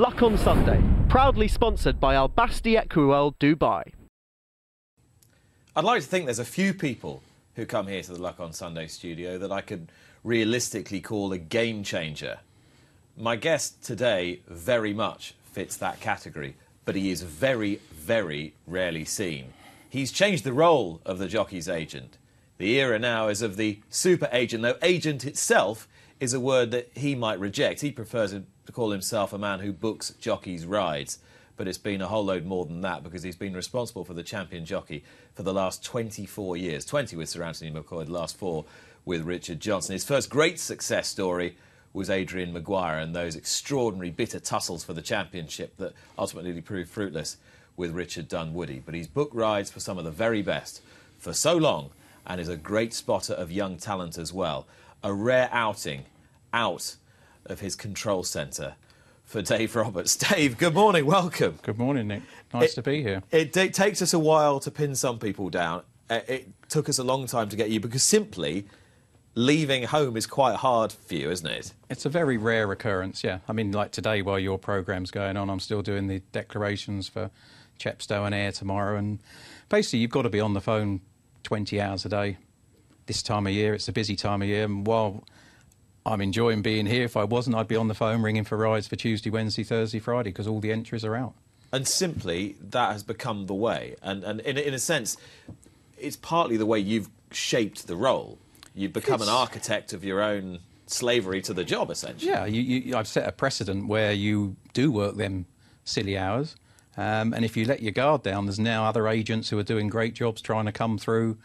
Luck on Sunday, proudly sponsored by Al Basti Equiworld Dubai. I'd like to think there's a few people who come here to the Luck on Sunday studio that I could realistically call a game changer. My guest today very much fits that category, but he is very, very rarely seen. He's changed the role of the jockey's agent. The era now is of the super agent, though agent itself is a word that he might reject. He prefers to call himself a man who books jockeys' rides. But it's been a whole load more than that because he's been responsible for the champion jockey for the last 24 years 20 with Sir Anthony McCoy, the last four with Richard Johnson. His first great success story was Adrian Maguire and those extraordinary bitter tussles for the championship that ultimately proved fruitless with Richard Dunwoody. But he's booked rides for some of the very best for so long and is a great spotter of young talent as well. A rare outing out of his control centre for Dave Roberts. Dave, good morning, welcome. Good morning, Nick. Nice It- to be here. It, it takes us a while to pin some people down. Uh, It took us a long time to get you because simply leaving home is quite hard for you, isn't it? It's a very rare occurrence, yeah. I mean, like today, while your programme's going on, I'm still doing the declarations for Chepstow and Ayr tomorrow. And basically, you've got to be on the phone 20 hours a day. This time of year, it's a busy time of year. And while I'm enjoying being here, if I wasn't, I'd be on the phone ringing for rides for Tuesday, Wednesday, Thursday, Friday, because all the entries are out. And simply, that has become the way. And, and in, a- in a sense, it's partly the way you've shaped the role. You've become an architect of your own slavery to the job, essentially. Yeah, you, you, I've set a precedent where you do work them silly hours, um, and if you let your guard down, there's now other agents who are doing great jobs trying to come through,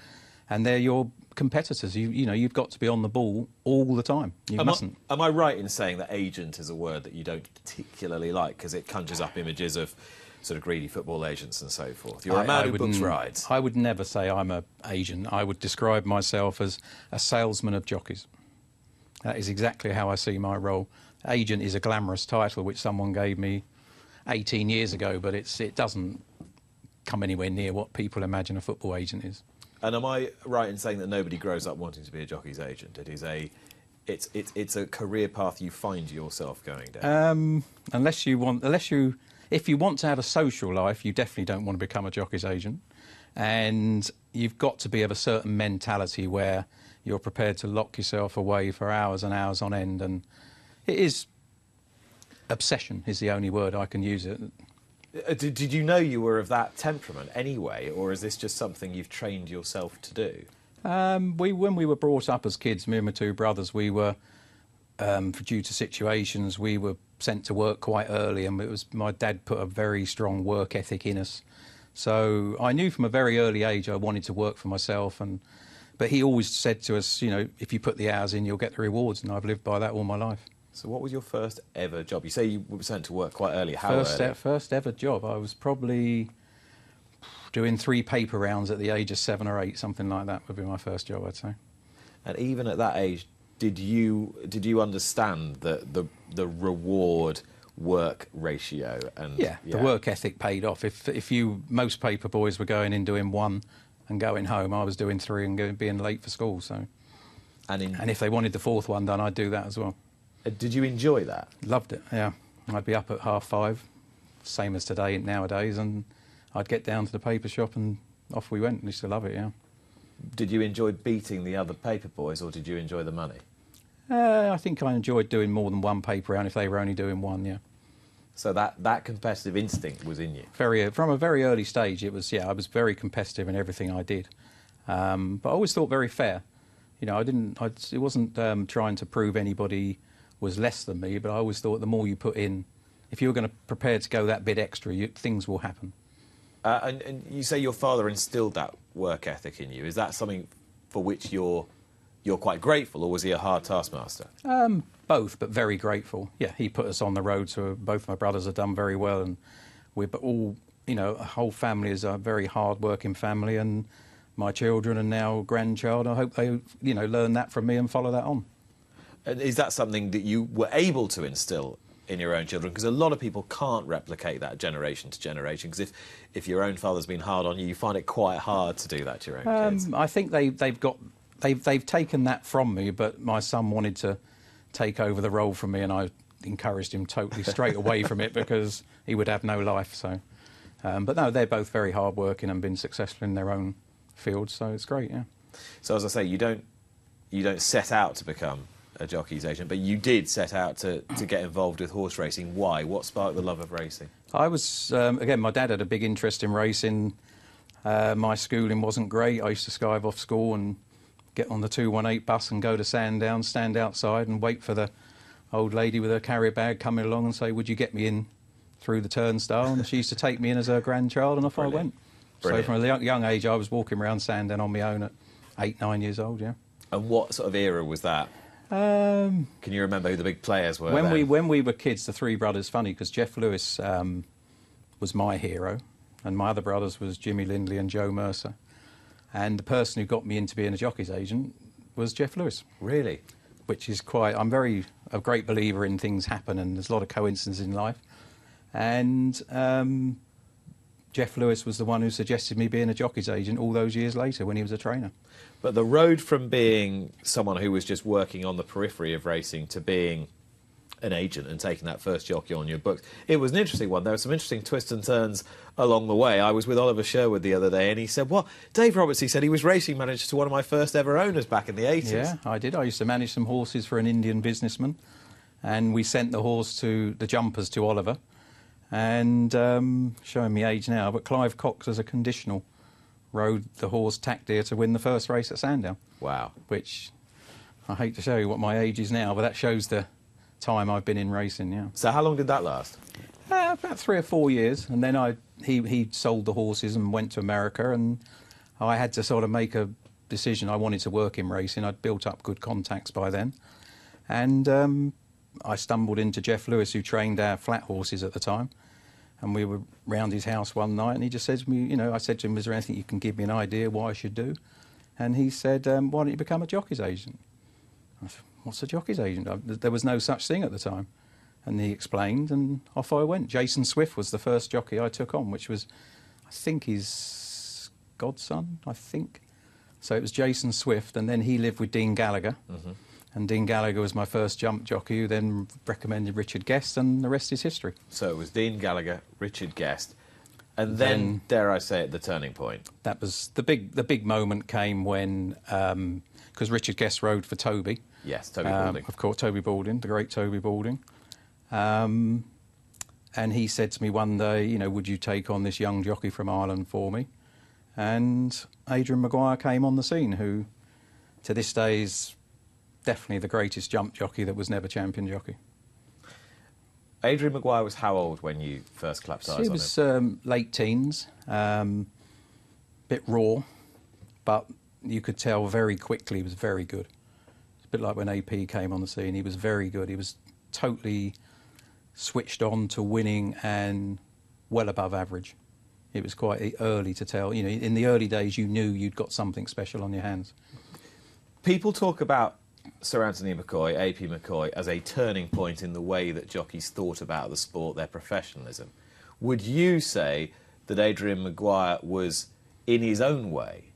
and they're your competitors. You, you know, you've got to be on the ball all the time. You Am I, mustn't. am I right in saying that agent is a word that you don't particularly like because it conjures up images of sort of greedy football agents and so forth? You're a I- man I who books rides. I would never say I'm an agent. I would describe myself as a salesman of jockeys. That is exactly how I see my role. Agent is a glamorous title which someone gave me 18 years ago, but it's it doesn't come anywhere near what people imagine a football agent is. And am I right in saying that nobody grows up wanting to be a jockey's agent? It is a, it's it's it's a career path you find yourself going down. Um, unless you want, unless you, if you want to have a social life, you definitely don't want to become a jockey's agent, and you've got to be of a certain mentality where you're prepared to lock yourself away for hours and hours on end, and it is obsession is the only word I can use it. Uh, did, did you know you were of that temperament anyway, or is this just something you've trained yourself to do? Um, we, when we were brought up as kids, me and my two brothers, we were, um, for due to situations, we were sent to work quite early, and it was my dad put a very strong work ethic in us. So I knew from a very early age I wanted to work for myself, and but he always said to us, you know, if you put the hours in, you'll get the rewards, and I've lived by that all my life. So, what was your first ever job? You say you were sent to work quite early. How first, early? e- first ever job, I was probably doing three paper rounds at the age of seven or eight, something like that would be my first job, I'd say. And even at that age, did you did you understand the the, the reward work ratio? And Yeah, the work ethic paid off. If if you most paper boys were going in doing one and going home, I was doing three and going, being late for school. So, And, in, and if they wanted the fourth one done, I'd do that as well. Uh, did you enjoy that? Loved it. Yeah, I'd be up at half five, same as today nowadays, and I'd get down to the paper shop and off we went. Used to love it. Yeah. Did you enjoy beating the other paper boys, or did you enjoy the money? Uh, I think I enjoyed doing more than one paper round if they were only doing one. Yeah. So that, that competitive instinct was in you. very from a very early stage it was yeah i was very competitive in everything i did um, but i always thought very fair you know i didn't I, it wasn't um, trying to prove anybody was less than me but i always thought the more you put in if you're going to prepare to go that bit extra you, things will happen Uh, and, and you say your father instilled that work ethic in you. Is that something for which you're you're quite grateful, or was he a hard taskmaster? Um, both, but very grateful. Yeah, he put us on the road. So both my brothers have done very well, and we're all, you know, a whole family is a very hard-working family, and my children and now grandchild. I hope they, you know, learn that from me and follow that on. Is that something that you were able to instill in your own children? Because a lot of people can't replicate that generation to generation. Because if, if your own father's been hard on you, you find it quite hard to do that to your own kids. Um, I think they they've got they've they've taken that from me, but my son wanted to take over the role from me, and I encouraged him totally straight away from it because he would have no life. So, um, but no, they're both very hardworking and been successful in their own fields. So it's great. Yeah. So as I say, you don't you don't set out to become a jockey's agent, but you did set out to, to get involved with horse racing. Why? What sparked the love of racing? I was um, again. My dad had a big interest in racing. Uh, my schooling wasn't great. I used to skive off school and get on the 218 bus and go to Sandown, stand outside and wait for the old lady with her carrier bag coming along and say, Would you get me in through the turnstile? And she used to take me in as her grandchild, and off Brilliant. I went. Brilliant. So from a young, young age, I was walking around Sandown on my own at eight, nine years old, yeah. And what sort of era was that? Um, Can you remember who the big players were? when then? we when we were kids, the three brothers, funny because Geoff Lewis um, was my hero, and my other brothers was Jimmy Lindley and Joe Mercer, and the person who got me into being a jockey's agent was Geoff Lewis, really? which is quite. I'm very a great believer in things happen, and there's a lot of coincidences in life, and. Um, Geoff Lewis was the one who suggested me being a jockey's agent all those years later when he was a trainer. But the road from being someone who was just working on the periphery of racing to being an agent and taking that first jockey on your books, it was an interesting one. There were some interesting twists and turns along the way. I was with Oliver Sherwood the other day and he said, Well, Dave Roberts, he said he was racing manager to one of my first ever owners back in the 80s. Yeah, I did. I used to manage some horses for an Indian businessman, and we sent the horse to the jumpers to Oliver, and um, showing me age now, but Clive Cox as a conditional rode the horse Tackdeer to win the first race at Sandown, Wow. which I hate to show you what my age is now, but that shows the time I've been in racing. Yeah, So, how long did that last? uh, about three or four years, and then I he he sold the horses and went to America, and I had to sort of make a decision. I wanted to work in racing. I'd built up good contacts by then, and um, I stumbled into Geoff Lewis, who trained our flat horses at the time. And we were round his house one night, and he just said to me, you know, I said to him, "Is there anything you can give me an idea what I should do?" And he said, um, "Why don't you become a jockey's agent?" I said, "What's a jockey's agent?" I- There was no such thing at the time. And he explained, and off I went. Jason Swift was the first jockey I took on, which was, I think, his godson, I think. So it was Jason Swift, and then he lived with Dean Gallagher. And Dean Gallagher was my first jump jockey, who then recommended Richard Guest, and the rest is history. So, it was Dean Gallagher, Richard Guest, and then, Then- dare I say it, the turning point. That was the big, the big moment came when, because Richard Guest rode for Toby. Yes, Toby Um, Balding. Of course, Toby Balding, the great Toby Balding. Um, and he said to me one day, you know, would you take on this young jockey from Ireland for me? And Adrian Maguire came on the scene, who to this day is definitely the greatest jump jockey that was never champion jockey. Adrian Maguire was how old when you first clapped eyes He on was him? um, late teens, um, bit raw, but you could tell very quickly he was very good. It's a bit like when AP came on the scene. He was very good. He was totally switched on to winning and well above average. It was quite early to tell. You know, in the early days, you knew you'd got something special on your hands. People talk about Sir Anthony McCoy, AP McCoy, as a turning point in the way that jockeys thought about the sport, their professionalism. Would you say that Adrian Maguire was, in his own way,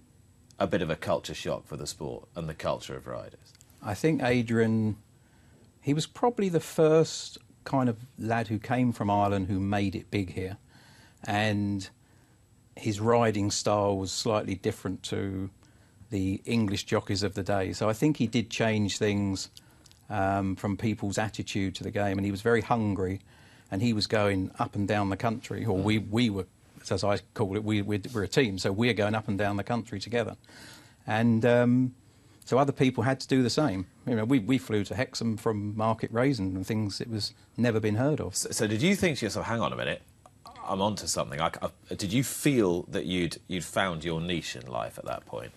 a bit of a culture shock for the sport and the culture of riders? I think Adrian, he was probably the first kind of lad who came from Ireland who made it big here. And his riding style was slightly different to the English jockeys of the day. So I think he did change things um, from people's attitude to the game. And he was very hungry and he was going up and down the country, or we, we were, as I call it, we, we're, we're a team. So we're going up and down the country together. And um, so other people had to do the same. You know, we, we flew to Hexham from Market Rasen and things it was never been heard of. So, so did you think to yourself, hang on a minute, I'm onto something? I, I- did you feel that you'd, you'd found your niche in life at that point?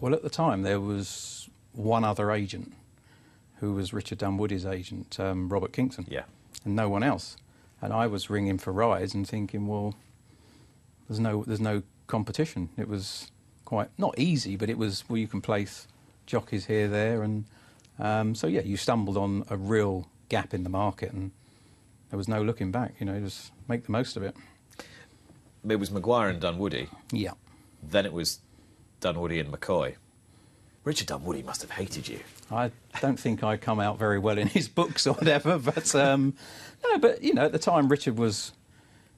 Well, at the time there was one other agent, who was Richard Dunwoody's agent, um, Robert Kingston, Yeah. and no one else. And I was ringing for rides and thinking, well, there's no there's no competition. It was quite not easy, but it was well you can place jockeys here, there, and um, so yeah, you stumbled on a real gap in the market, and there was no looking back. You know, just make the most of it. It was Maguire and Dunwoody. Yeah. Then it was Dunwoody and McCoy. Richard Dunwoody must have hated you. I don't think I come out very well in his books or whatever, but um, no, but you know, at the time Richard was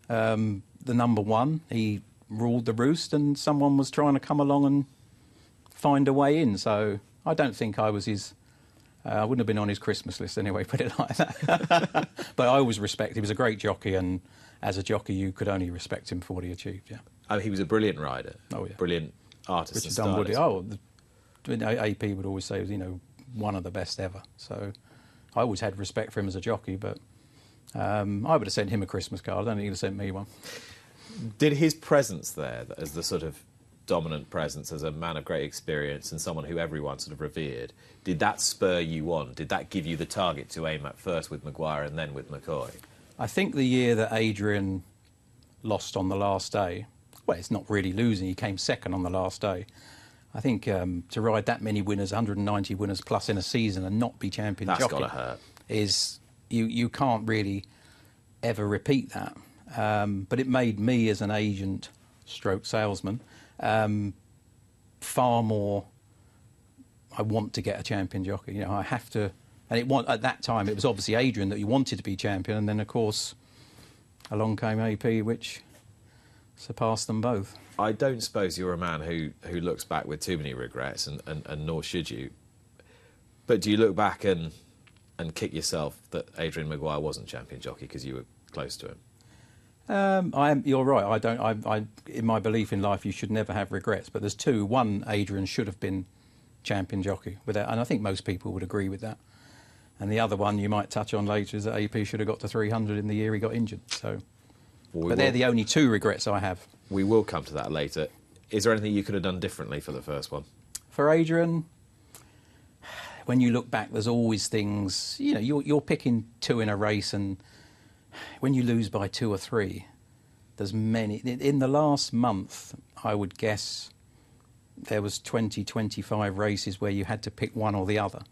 um, the number one. He ruled the roost, and someone was trying to come along and find a way in. So I don't think I was his. Uh, I wouldn't have been on his Christmas list anyway, put it like that. but I always respect. He was a great jockey, and as a jockey, you could only respect him for what he achieved. Yeah. I mean, he was a brilliant rider. Oh, yeah. Brilliant artist. Richard Dunwoody. Oh, the, AP would always say, you know, one of the best ever. So I always had respect for him as a jockey, but um, I would have sent him a Christmas card. I don't think he'd have sent me one. Did his presence there, as the sort of dominant presence, as a man of great experience and someone who everyone sort of revered, did that spur you on? Did that give you the target to aim at first with Maguire and then with McCoy? I think the year that Adrian lost on the last day, well, it's not really losing. He came second on the last day. I think um, to ride that many winners, 190 winners plus in a season, and not be champion That's jockey gotta hurt. is you you can't really ever repeat that. Um, but it made me as an agent, stroke salesman, um, far more. I want to get a champion jockey. You know, I have to. And it wa- at that time it was obviously Adrian that you wanted to be champion, and then of course along came AP, which surpassed them both. I don't suppose you're a man who, who looks back with too many regrets, and, and, and nor should you. But do you look back and and kick yourself that Adrian Maguire wasn't champion jockey because you were close to him? Um, I am, you're right. I don't. I, I, in my belief in life, you should never have regrets. But there's two. One, Adrian should have been champion jockey, without, and I think most people would agree with that. And the other one you might touch on later is that AP should have got to 300 in the year he got injured. So, Well, we but they're the only two regrets I have. We will come to that later. Is there anything you could have done differently for the first one? For Adrian, when you look back, there's always things. You know, you're, you're picking two in a race, and when you lose by two or three, there's many. In in the last month, I would guess there was 20, 25 races where you had to pick one or the other,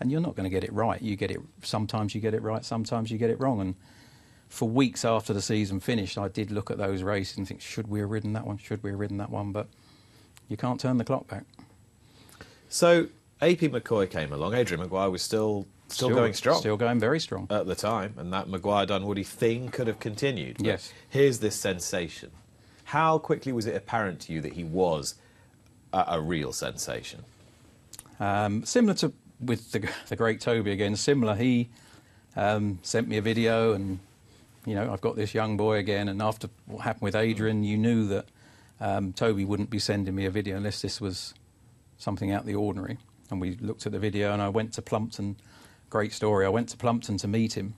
and you're not going to get it right. You get it. Sometimes you get it right. Sometimes you get it wrong. And for weeks after the season finished, I did look at those races and think, should we have ridden that one? Should we have ridden that one? But you can't turn the clock back. So AP McCoy came along. Adrian Maguire was still still, going strong Still going very strong. at the time, and that Maguire Dunwoody thing could have continued. But Yes. Here's this sensation. How quickly was it apparent to you that he was a, a real sensation? Um, similar to with the, the great Toby again, similar. He um, sent me a video, and you know I've got this young boy again. And after what happened with Adrian, you knew that um, Toby wouldn't be sending me a video unless this was something out of the ordinary. And we looked at the video, and I went to Plumpton. Great story. I went to Plumpton to meet him.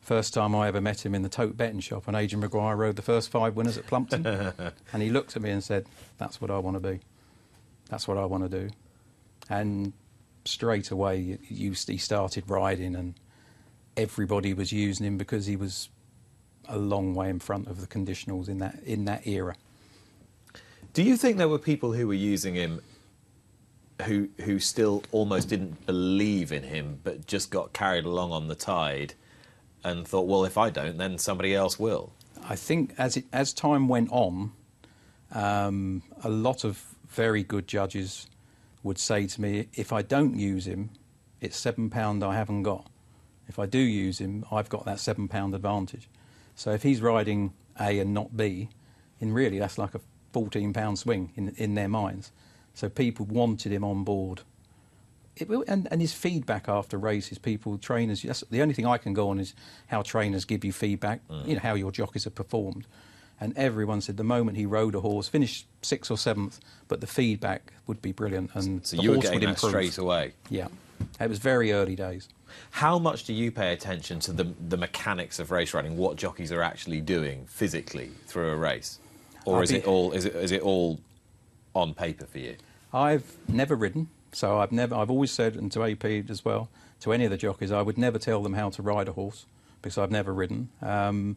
First time I ever met him in the tote betting shop, and Adrian Maguire rode the first five winners at Plumpton. and he looked at me and said, "That's what I want to be. That's what I want to do." And straight away, you, he started riding, and everybody was using him because he was a long way in front of the conditionals in that in that era. Do you think there were people who were using him who who still almost didn't believe in him, but just got carried along on the tide and thought, well, if I don't, then somebody else will? I think as it, as time went on, um, a lot of very good judges would say to me, if I don't use him, it's seven pound I haven't got. If I do use him, I've got that seven pound advantage. So if he's riding A and not B, in really that's like a fourteen pound swing in in their minds. So people wanted him on board. It, and, and his feedback after races, people, trainers, that's the only thing I can go on is how trainers give you feedback, mm. you know, how your jockeys have performed. And everyone said the moment he rode a horse, finished sixth or seventh, but the feedback would be brilliant and So the you were horse getting would that improve. straight away. Yeah, it was very early days. How much do you pay attention to the the mechanics of race riding? What jockeys are actually doing physically through a race, or I'll is be- it all is it is it all on paper for you? I've never ridden, so I've never. I've always said, and to AP as well, to any of the jockeys, I would never tell them how to ride a horse because I've never ridden. Um,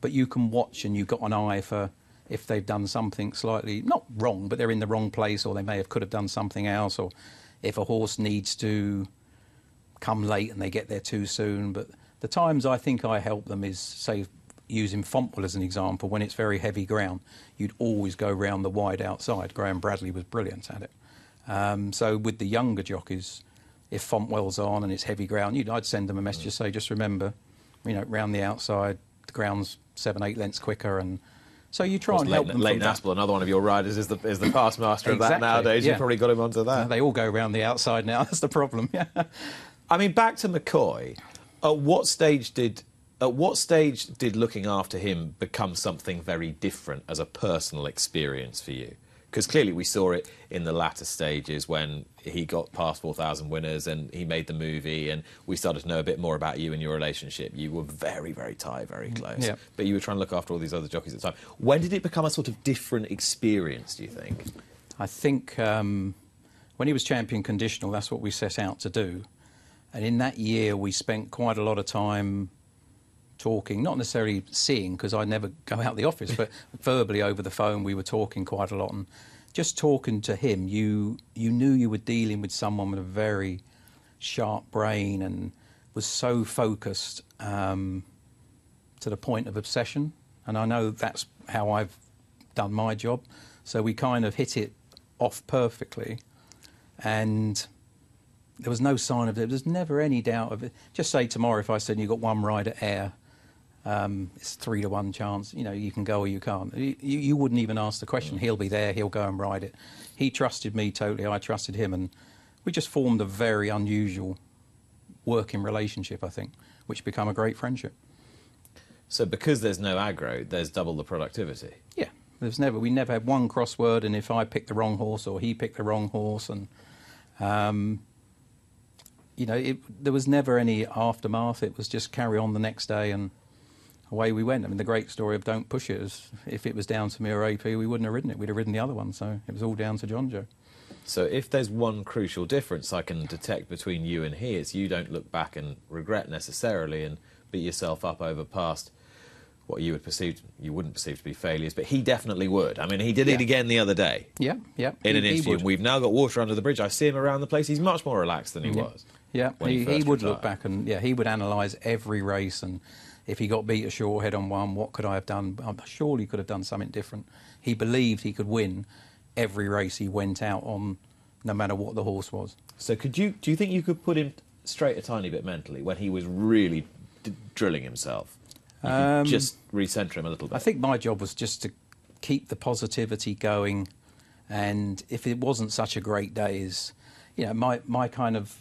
but you can watch, and you've got an eye for if they've done something slightly not wrong, but they're in the wrong place, or they may have could have done something else, or if a horse needs to come late and they get there too soon. But the times I think I help them is, say, using Fontwell as an example, when it's very heavy ground, you'd always go round the wide outside. Graham Bradley was brilliant at it. Um, so with the younger jockeys, if Fontwell's on and it's heavy ground, you know, I'd send them a message to say, just remember, you know, round the outside, the ground's seven, eight lengths quicker, and so you try and help Leighton, them. Leighton. Aspell, another one of your riders, is the is the past master of that nowadays. yeah. You've probably got him onto that. Uh, They all go round the outside now. That's the problem. Yeah. I mean, back to McCoy. At what stage did at what stage did looking after him become something very different as a personal experience for you? Because clearly we saw it in the latter stages when he got past 4,000 winners and he made the movie, and we started to know a bit more about you and your relationship. You were very, very tight, very close. yeah. But you were trying to look after all these other jockeys at the time. When did it become a sort of different experience, do you think? I think um, when he was champion conditional, that's what we set out to do. And in that year, we spent quite a lot of time talking, not necessarily seeing, because I never go out the office, but verbally over the phone, we were talking quite a lot. And just talking to him, you you knew you were dealing with someone with a very sharp brain and was so focused um, to the point of obsession. And I know that's how I've done my job. So we kind of hit it off perfectly. And there was no sign of it. There's never any doubt of it. Just say tomorrow if I said you've got one ride at Ayr, um, it's three to one chance. You know, you can go or you can't. You, you wouldn't even ask the question. He'll be there. He'll go and ride it. He trusted me totally. I trusted him, and we just formed a very unusual working relationship. I think, which became a great friendship. So because there's no aggro, there's double the productivity. Yeah, there's never we never had one crossword, and if I picked the wrong horse or he picked the wrong horse, and um, you know, it, there was never any aftermath. It was just carry on the next day, and away we went. I mean, the great story of don't push it is if it was down to me or AP, we wouldn't have ridden it. We'd have ridden the other one. So it was all down to Jonjo. So if there's one crucial difference I can detect between you and he, it's you don't look back and regret necessarily and beat yourself up over past what you would perceive you wouldn't perceive to be failures, but he definitely would. I mean, he did it again the other day Yeah, yeah. in he- an interview. We've now got water under the bridge. I see him around the place. He's much more relaxed than he Yeah. was. Yeah, he he, would look back and yeah, he would analyse every race and if he got beat a short head on one, what could I have done? I'm sure he could have done something different. He believed he could win every race he went out on, no matter what the horse was. So could you do you think you could put him straight a tiny bit mentally when he was really d- drilling himself? Um, just recenter him a little bit. I think my job was just to keep the positivity going, and if it wasn't such a great day, is you know my my kind of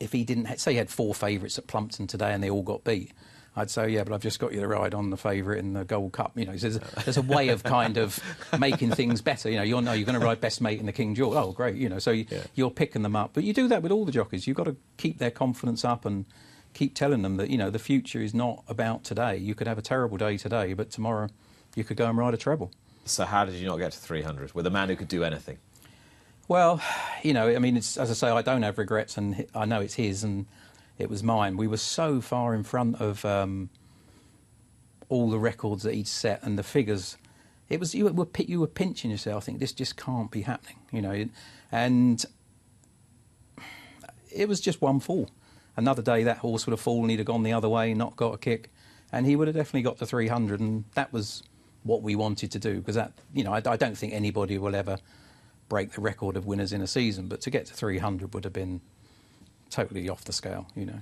if he didn't say he had four favourites at Plumpton today and they all got beat. I'd say, yeah, but I've just got you the ride on the favourite in the Gold Cup. You know, there's, there's a way of kind of making things better. You know, you're, no, you're going to ride best mate in the King George. Oh, great. You know, so you, Yeah. you're picking them up. But you do that with all the jockeys. You've got to keep their confidence up and keep telling them that, you know, the future is not about today. You could have a terrible day today, but tomorrow you could go and ride a treble. so how did you not get to 300 with a man who could do anything? Well, you know, I mean, as I say, I don't have regrets, and I know it's his, and it was mine. We were so far in front of um, all the records that he'd set and the figures. It was you were you were pinching yourself. I think this just can't be happening, you know, and it was just one fall. Another day, that horse would have fallen. He'd have gone the other way, not got a kick, and he would have definitely got to 300. And that was what we wanted to do because that, you know, I, I don't think anybody will ever break the record of winners in a season, but to get to 300 would have been totally off the scale, you know.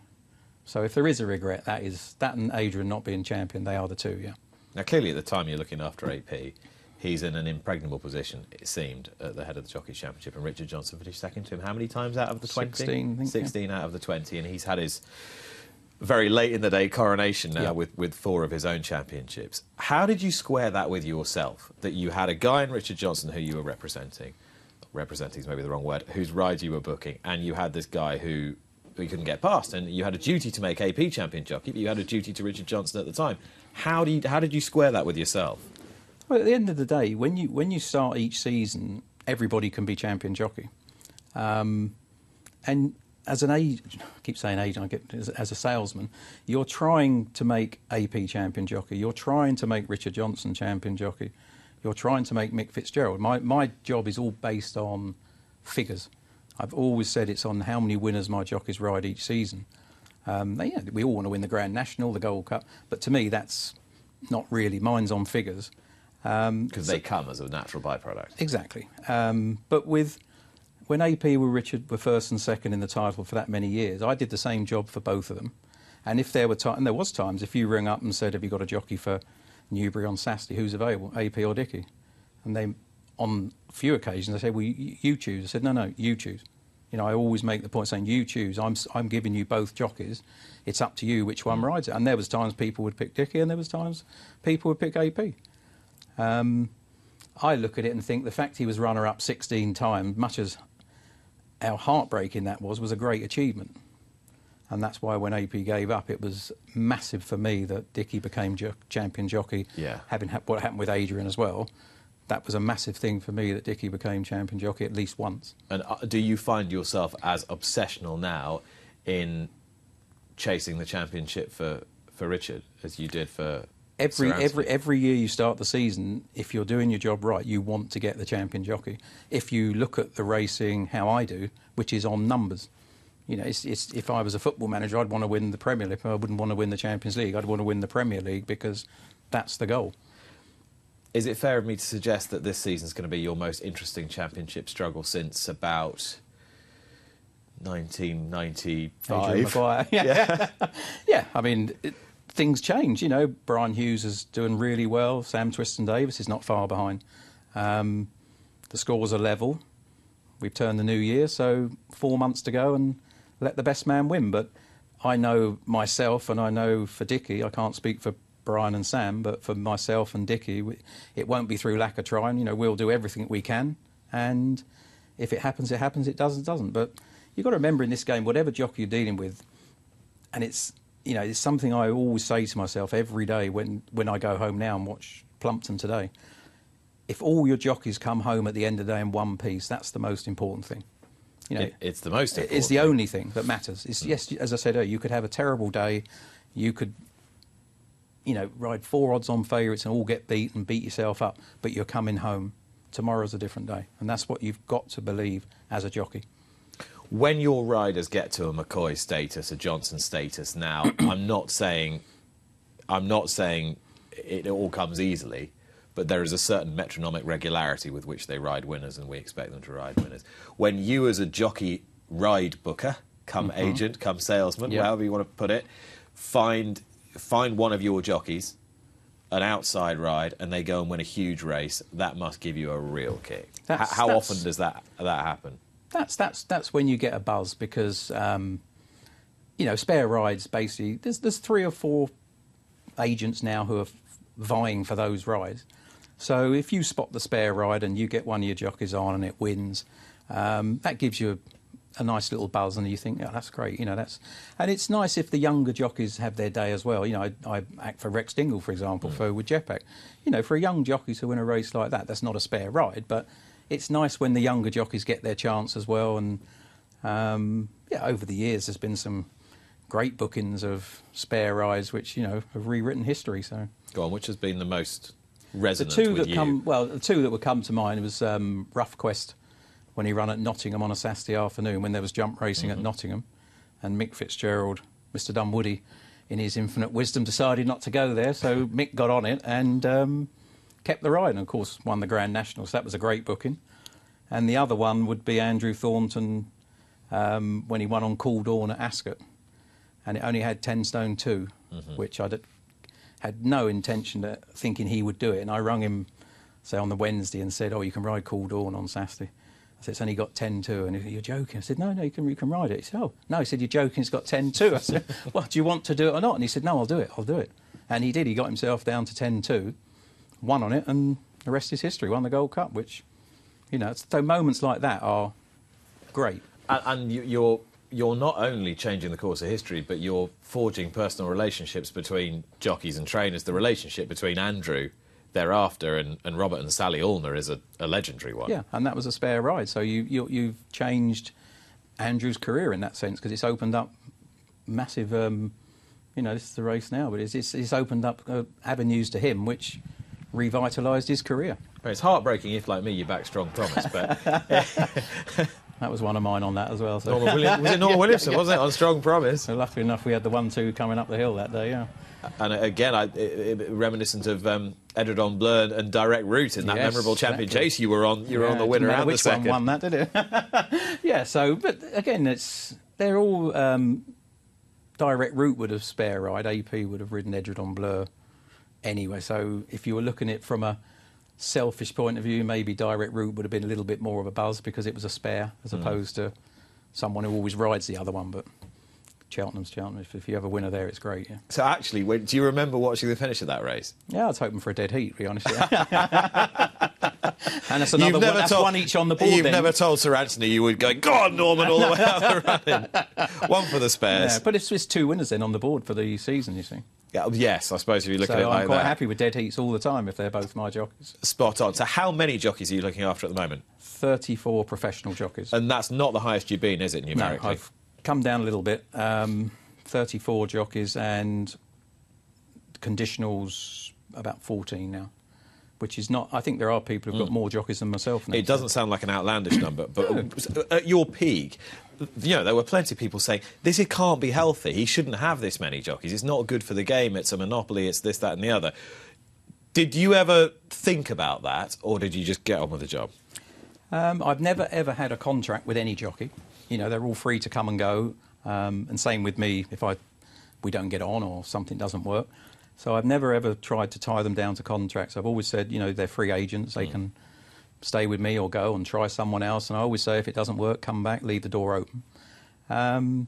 So if there is a regret, that is that and Adrian not being champion. They are the two, yeah. Now, clearly, at the time you're looking after AP, he's in an impregnable position, it seemed, at the head of the Jockeys Championship, and Richard Johnson finished second to him. How many times out of the 20? 16, I think, yeah. 16 out of the 20, and he's had his very late in the day coronation now Yeah. with, with four of his own championships. How did you square that with yourself? That you had a guy in Richard Johnson who you were representing, representing is maybe the wrong word, whose ride you were booking, and you had this guy who you couldn't get past, and you had a duty to make AP champion jockey, but you had a duty to Richard Johnson at the time. How do you how did you square that with yourself? Well, at the end of the day, when you when you start each season, everybody can be champion jockey, um, and as an agent, I keep saying agent, I get as, as a salesman, you're trying to make AP champion jockey. You're trying to make Richard Johnson champion jockey. You're trying to make Mick Fitzgerald. My my job is all based on figures. I've always said it's on how many winners my jockeys ride each season. Um, yeah, we all want to win the Grand National, the Gold Cup, but to me, that's not really. Mine's on figures. Um, Because they come as a natural byproduct. Exactly. Um, but with when AP were Richard were first and second in the title for that many years, I did the same job for both of them. And if there were ti and there was times, if you ring up and said, "Have you got a jockey for Newbury on Saturday? Who's available, AP or Dicky?" And they, on a few occasions, they said, "Well, you, choose." I said, "No, no, you choose." You know, I always make the point saying, "You choose." I'm I'm giving you both jockeys. It's up to you which one rides it. And there was times people would pick Dicky, and there was times people would pick AP. Um, I look at it and think the fact he was runner up 16 times, much as how heartbreaking that was, was a great achievement. And that's why when AP gave up, it was massive for me that Dicky became jo- champion jockey. Yeah. Having ha- what happened with Adrian as well, that was a massive thing for me that Dicky became champion jockey at least once. And uh, do you find yourself as obsessional now in chasing the championship for, for Richard as you did for Every every every year you start the season, if you're doing your job right, you want to get the champion jockey. If you look at the racing how I do, which is on numbers, you know, it's, it's, if I was a football manager, I'd want to win the Premier League. I wouldn't want to win the Champions League. I'd want to win the Premier League because that's the goal. Is it fair of me to suggest that this season's going to be your most interesting championship struggle since about 1995? Adrian Maguire. Yeah. yeah, I mean, it, things change. You know, Brian Hughes is doing really well. Sam Twiston-Davies is not far behind. Um, the scores are level. We've turned the new year, so four months to go and let the best man win. But I know myself, and I know for Dicky, I can't speak for Brian and Sam, but for myself and Dicky, it won't be through lack of trying. You know, we'll do everything we can, and if it happens, it happens. It doesn't, doesn't. But you've got to remember in this game, whatever jockey you're dealing with, and it's you know it's something I always say to myself every day when when I go home now and watch Plumpton today. If all your jockeys come home at the end of the day in one piece, that's the most important thing. You know, It- it's the most important. it's the only thing that matters. It's, hmm. yes, as I said earlier, you could have a terrible day. You could, you know, ride four odds on favourites and all get beat and beat yourself up, but you're coming home. Tomorrow's a different day, and that's what you've got to believe as a jockey. when your riders get to a McCoy status, a Johnson status now, I'm not saying I'm not saying it all comes easily, but there is a certain metronomic regularity with which they ride winners, and we expect them to ride winners. When you, as a jockey ride booker, come agent, come salesman, Yeah. however you want to put it, find find one of your jockeys an outside ride and they go and win a huge race, that must give you a real kick. That's- how that's- often does that that happen? That's that's that's when you get a buzz because um, you know spare rides basically. There's there's three or four agents now who are f- vying for those rides. So if you spot the spare ride and you get one of your jockeys on and it wins, um, that gives you a, a nice little buzz, and you think, "Oh, that's great." You know, that's and it's nice if the younger jockeys have their day as well. You know, I, I act for Rex Dingle, for example, for with Jetpack. You know, for a young jockey to win a race like that, that's not a spare ride, but it's nice when the younger jockeys get their chance as well. And um, yeah, over the years, there's been some great bookings of spare rides, which you know have rewritten history. So Go on, which has been the most the two that you? come well, the two that would come to mind was um, Rough Quest when he ran at Nottingham on a Saturday afternoon when there was jump racing Mm-hmm. at Nottingham, and Mick Fitzgerald, Mr Dunwoody, in his infinite wisdom, decided not to go there, so Mick got on it and um, kept the ride, and of course won the Grand National. So that was a great booking. And the other one would be Andrew Thornton um, when he won on Cool Dawn at Ascot, and it only had ten stone 2 which I had no intention of thinking he would do it. And I rung him, say on the Wednesday, and said, "Oh, you can ride Cool Dawn on Saturday." I said, "It's only got ten two, and he said, you're joking." I said, "No, no, you can you can ride it." He said, "Oh, no," he said, "You're joking. It's got ten two. I said, "Well, do you want to do it or not?" And he said, "No, I'll do it. I'll do it." And he did. He got himself down to ten two, won on it, and the rest is history. Won the Gold Cup, which, you know, so moments like that are great. And, and you, you're you're not only changing the course of history, but you're forging personal relationships between jockeys and trainers. The relationship between Andrew thereafter and, and Robert and Sally Alner is a, a legendary one. Yeah, and that was a spare ride. So you, you you've changed Andrew's career in that sense because it's opened up massive. Um, you know, this is the race now, but it's it's, it's opened up uh, avenues to him which revitalised his career. It's heartbreaking if, like me, you back Strong Promise, but That was one of mine on that as well. So, Norman Williams, was it Norman Williamson, wasn't it, on Strong Promise? so luckily enough, we had the one-two coming up the hill that day. Yeah. And again, I, it, it, reminiscent of um, Edredon Bleu and Direct Route in that Yes, memorable champion exactly. chase. You were on. You were Yeah, on the winner and the which second. one won that, did it? yeah. So, but again, it's they're all um, direct route would have spare ride. AP would have ridden Edredon Bleu anyway. So, if you were looking at it from a selfish point of view, maybe direct route would have been a little bit more of a buzz because it was a spare as Hmm. opposed to someone who always rides the other one. But Cheltenham's Cheltenham. If, if you have a winner there, it's great. Yeah. So actually, when, do you remember watching the finish of that race? Yeah, I was hoping for a dead heat, to be honest. Yeah. and that's another one. That's one each on the board. You've then. never told Sir Anthony you would go, go on, Norman, all the way out the running. One for the spares. Yeah, but it's, it's two winners then on the board for the season, you see. Yeah, yes, I suppose if you look so at it like that. I'm like quite that. happy with dead heats all the time if they're both my jockeys. Spot on. So how many jockeys are you looking after at the moment? 34 professional jockeys. And that's not the highest you've been, is it, numerically? no. I've come down a little bit. Um, 34 jockeys and conditionals about 14 now, which is not. I think there are people who've got more jockeys than myself now. It doesn't sound like an outlandish number, but at your peak, you know, there were plenty of people saying, this it can't be healthy. He shouldn't have this many jockeys. It's not good for the game. It's a monopoly. It's this, that, and the other. Did you ever think about that, or did you just get on with the job? Um, I've never ever had a contract with any jockey. You know, they're all free to come and go. Um, and same with me if I we don't get on or something doesn't work. So I've never ever tried to tie them down to contracts. I've always said, you know, they're free agents. They can stay with me or go and try someone else. And I always say, if it doesn't work, come back, leave the door open. Um,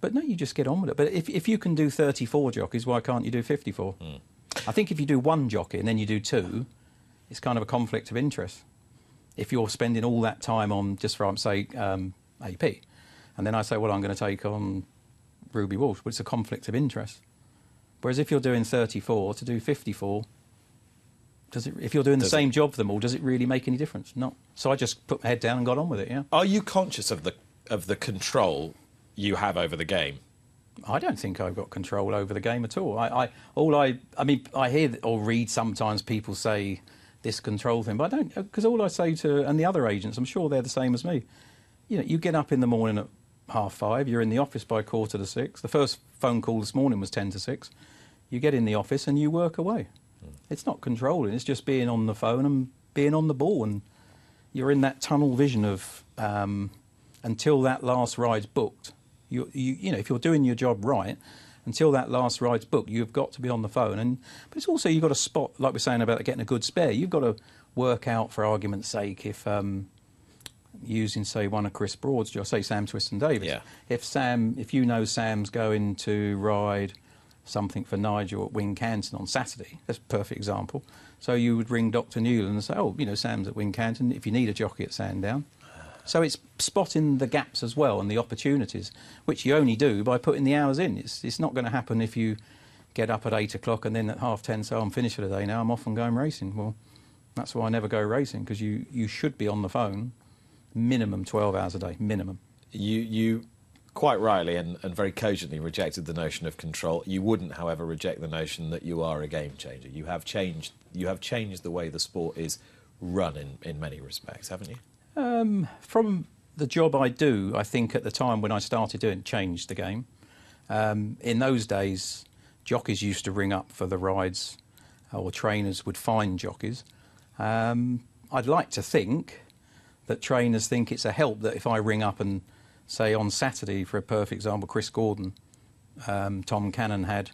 but no, you just get on with it. But if, if you can do 34 jockeys, why can't you do 54? I think if you do one jockey and then you do two, it's kind of a conflict of interest. If you're spending all that time on, just for I'm sake, um, AP, and then I say, well, I'm going to take on Ruby Walsh, but it's a conflict of interest. Whereas if you're doing 34 to do 54, does it, if you're doing the Does it- same job for them all, does it really make any difference? No. So I just put my head down and got on with it. Yeah. Are you conscious of the of the control you have over the game? I don't think I've got control over the game at all. I, I all I, I mean, I hear or read sometimes people say this control thing, but I don't because all I say to and the other agents, I'm sure they're the same as me. You know, you get up in the morning at half five, you're in the office by quarter to six. The first phone call this morning was ten to six. You get in the office and you work away. It's not controlling; it's just being on the phone and being on the ball, and you're in that tunnel vision of um, until that last ride's booked. You, you, you know, if you're doing your job right, until that last ride's booked, you've got to be on the phone. And but it's also you've got to spot, like we're saying about getting a good spare. You've got to work out, for argument's sake, if um, using say one of Chris Broad's, jobs, say Sam Twiston-Davies. Yeah. If Sam, if you know Sam's going to ride something for Nigel at Wincanton on Saturday, that's a perfect example. So you would ring Dr. Newland and say, oh, you know, Sam's at Wincanton. If you need a jockey at Sandown. So it's spotting the gaps as well and the opportunities, which you only do by putting the hours in. It's, it's not going to happen if you get up at eight o'clock and then at half ten say, oh, I'm finished for the day now, I'm off and going racing. Well, that's why I never go racing, because you, you should be on the phone minimum 12 hours a day, minimum. You you quite rightly and, and very cogently rejected the notion of control. You wouldn't, however, reject the notion that you are a game changer. You have changed you have changed the way the sport is run in, in many respects, haven't you? Um, from the job I do, I think at the time when I started doing it, changed the game. Um, in those days, jockeys used to ring up for the rides, or trainers would find jockeys. Um, I'd like to think that trainers think it's a help that if I ring up and say on Saturday, for a perfect example, Chris Gordon, um, Tom Cannon had,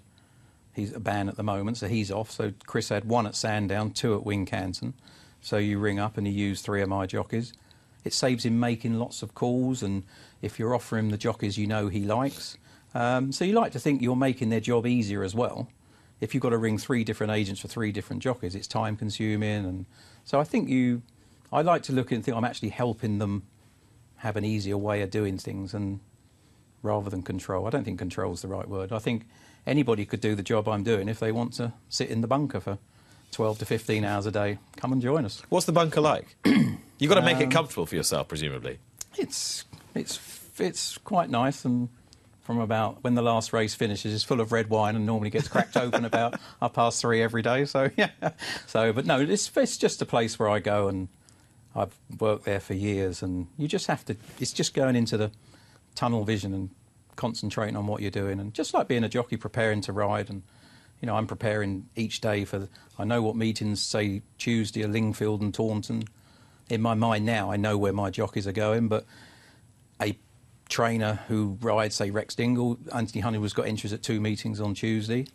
he's a ban at the moment, so he's off. So Chris had one at Sandown, two at Wincanton. So you ring up and he used three of my jockeys. It saves him making lots of calls, and if you're offering him the jockeys you know he likes, um, so you like to think you're making their job easier as well. If you've got to ring three different agents for three different jockeys, it's time consuming, and so I think you. I like to look and think I'm actually helping them have an easier way of doing things, and rather than control. I don't think control is the right word. I think anybody could do the job I'm doing if they want to sit in the bunker for 12 to 15 hours a day. Come and join us. What's the bunker like? You've got to make Um, it comfortable for yourself, presumably. It's it's it's quite nice and from about when the last race finishes it's full of red wine and normally gets cracked open about half past three every day so yeah so but no it's it's just a place where I go and I've worked there for years and you just have to it's just going into the tunnel vision and concentrating on what you're doing and just like being a jockey preparing to ride and You know, I'm preparing each day for. I know what meetings say Tuesday are Lingfield and Taunton. In my mind now, I know where my jockeys are going, but a trainer who rides, say, Rex Dingle, Anthony Honeywood's got interest at two meetings on Tuesday.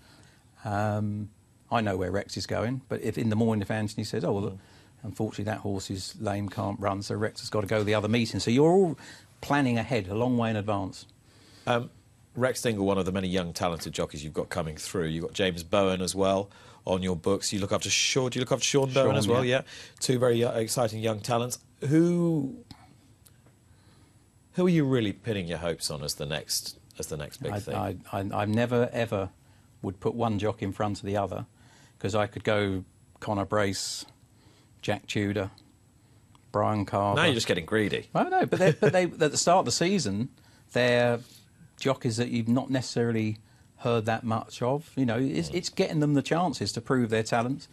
Um, I know where Rex is going, but if in the morning if Anthony says, "Oh well, look, unfortunately that horse is lame, can't run," so Rex has got to go to the other meeting. So you're all planning ahead, a long way in advance. Um, Rex Dingle, one of the many young, talented jockeys you've got coming through. You've got James Bowen as well on your books. You look after Sean. Do you look after Sean, Bowen Sean, as well? yeah. Yeah. Two very uh, exciting young talents. Who who are you really pinning your hopes on as the next as the next big I, thing? I, I, I never ever would put one jock in front of the other because I could go Connor Brace, Jack Tudor, Bryan Carver. now you're just getting greedy. I know, but, they, but they, at the start of the season, they're jockeys that you've not necessarily heard that much of. You know, it's, it's getting them the chances to prove their talents.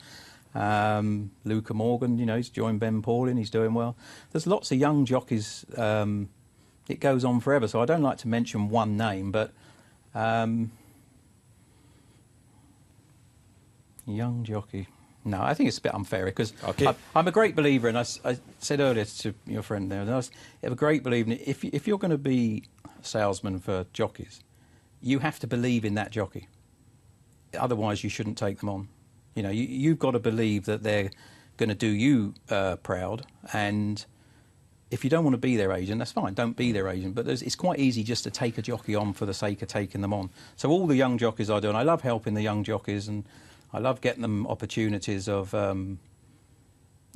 Um, Luca Morgan, you know, he's joined Ben Pauling, he's doing well. There's lots of young jockeys. Um, it goes on forever, so I don't like to mention one name, but um, young jockey. No, I think it's a bit unfair because Okay. I, I'm a great believer, and I said earlier to your friend there, I was, I'm a great believer. in If, if you're going to be a salesman for jockeys, you have to believe in that jockey. Otherwise, you shouldn't take them on. You know, you, you've got to believe that they're going to do you uh, proud, and if you don't want to be their agent, that's fine. Don't be their agent. But it's quite easy just to take a jockey on for the sake of taking them on. So all the young jockeys I do, and I love helping the young jockeys, and I love getting them opportunities of, um,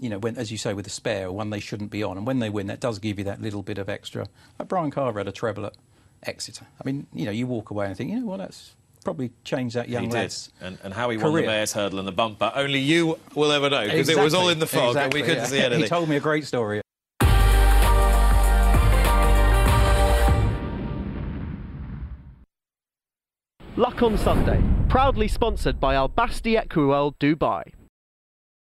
you know, when, as you say, with the spare, when they shouldn't be on, and when they win, that does give you that little bit of extra. Like Bryan Carver had a treble at Exeter. I mean, you know, you walk away and think, you know what, that's probably changed that young he did. lad's And, and how he won the career. Mayor's Hurdle and the bumper, only you will ever know, because it was all in the fog and we couldn't yeah. see anything. he told me a great story. Luck on Sunday, proudly sponsored by Al Basti Equiworld Dubai.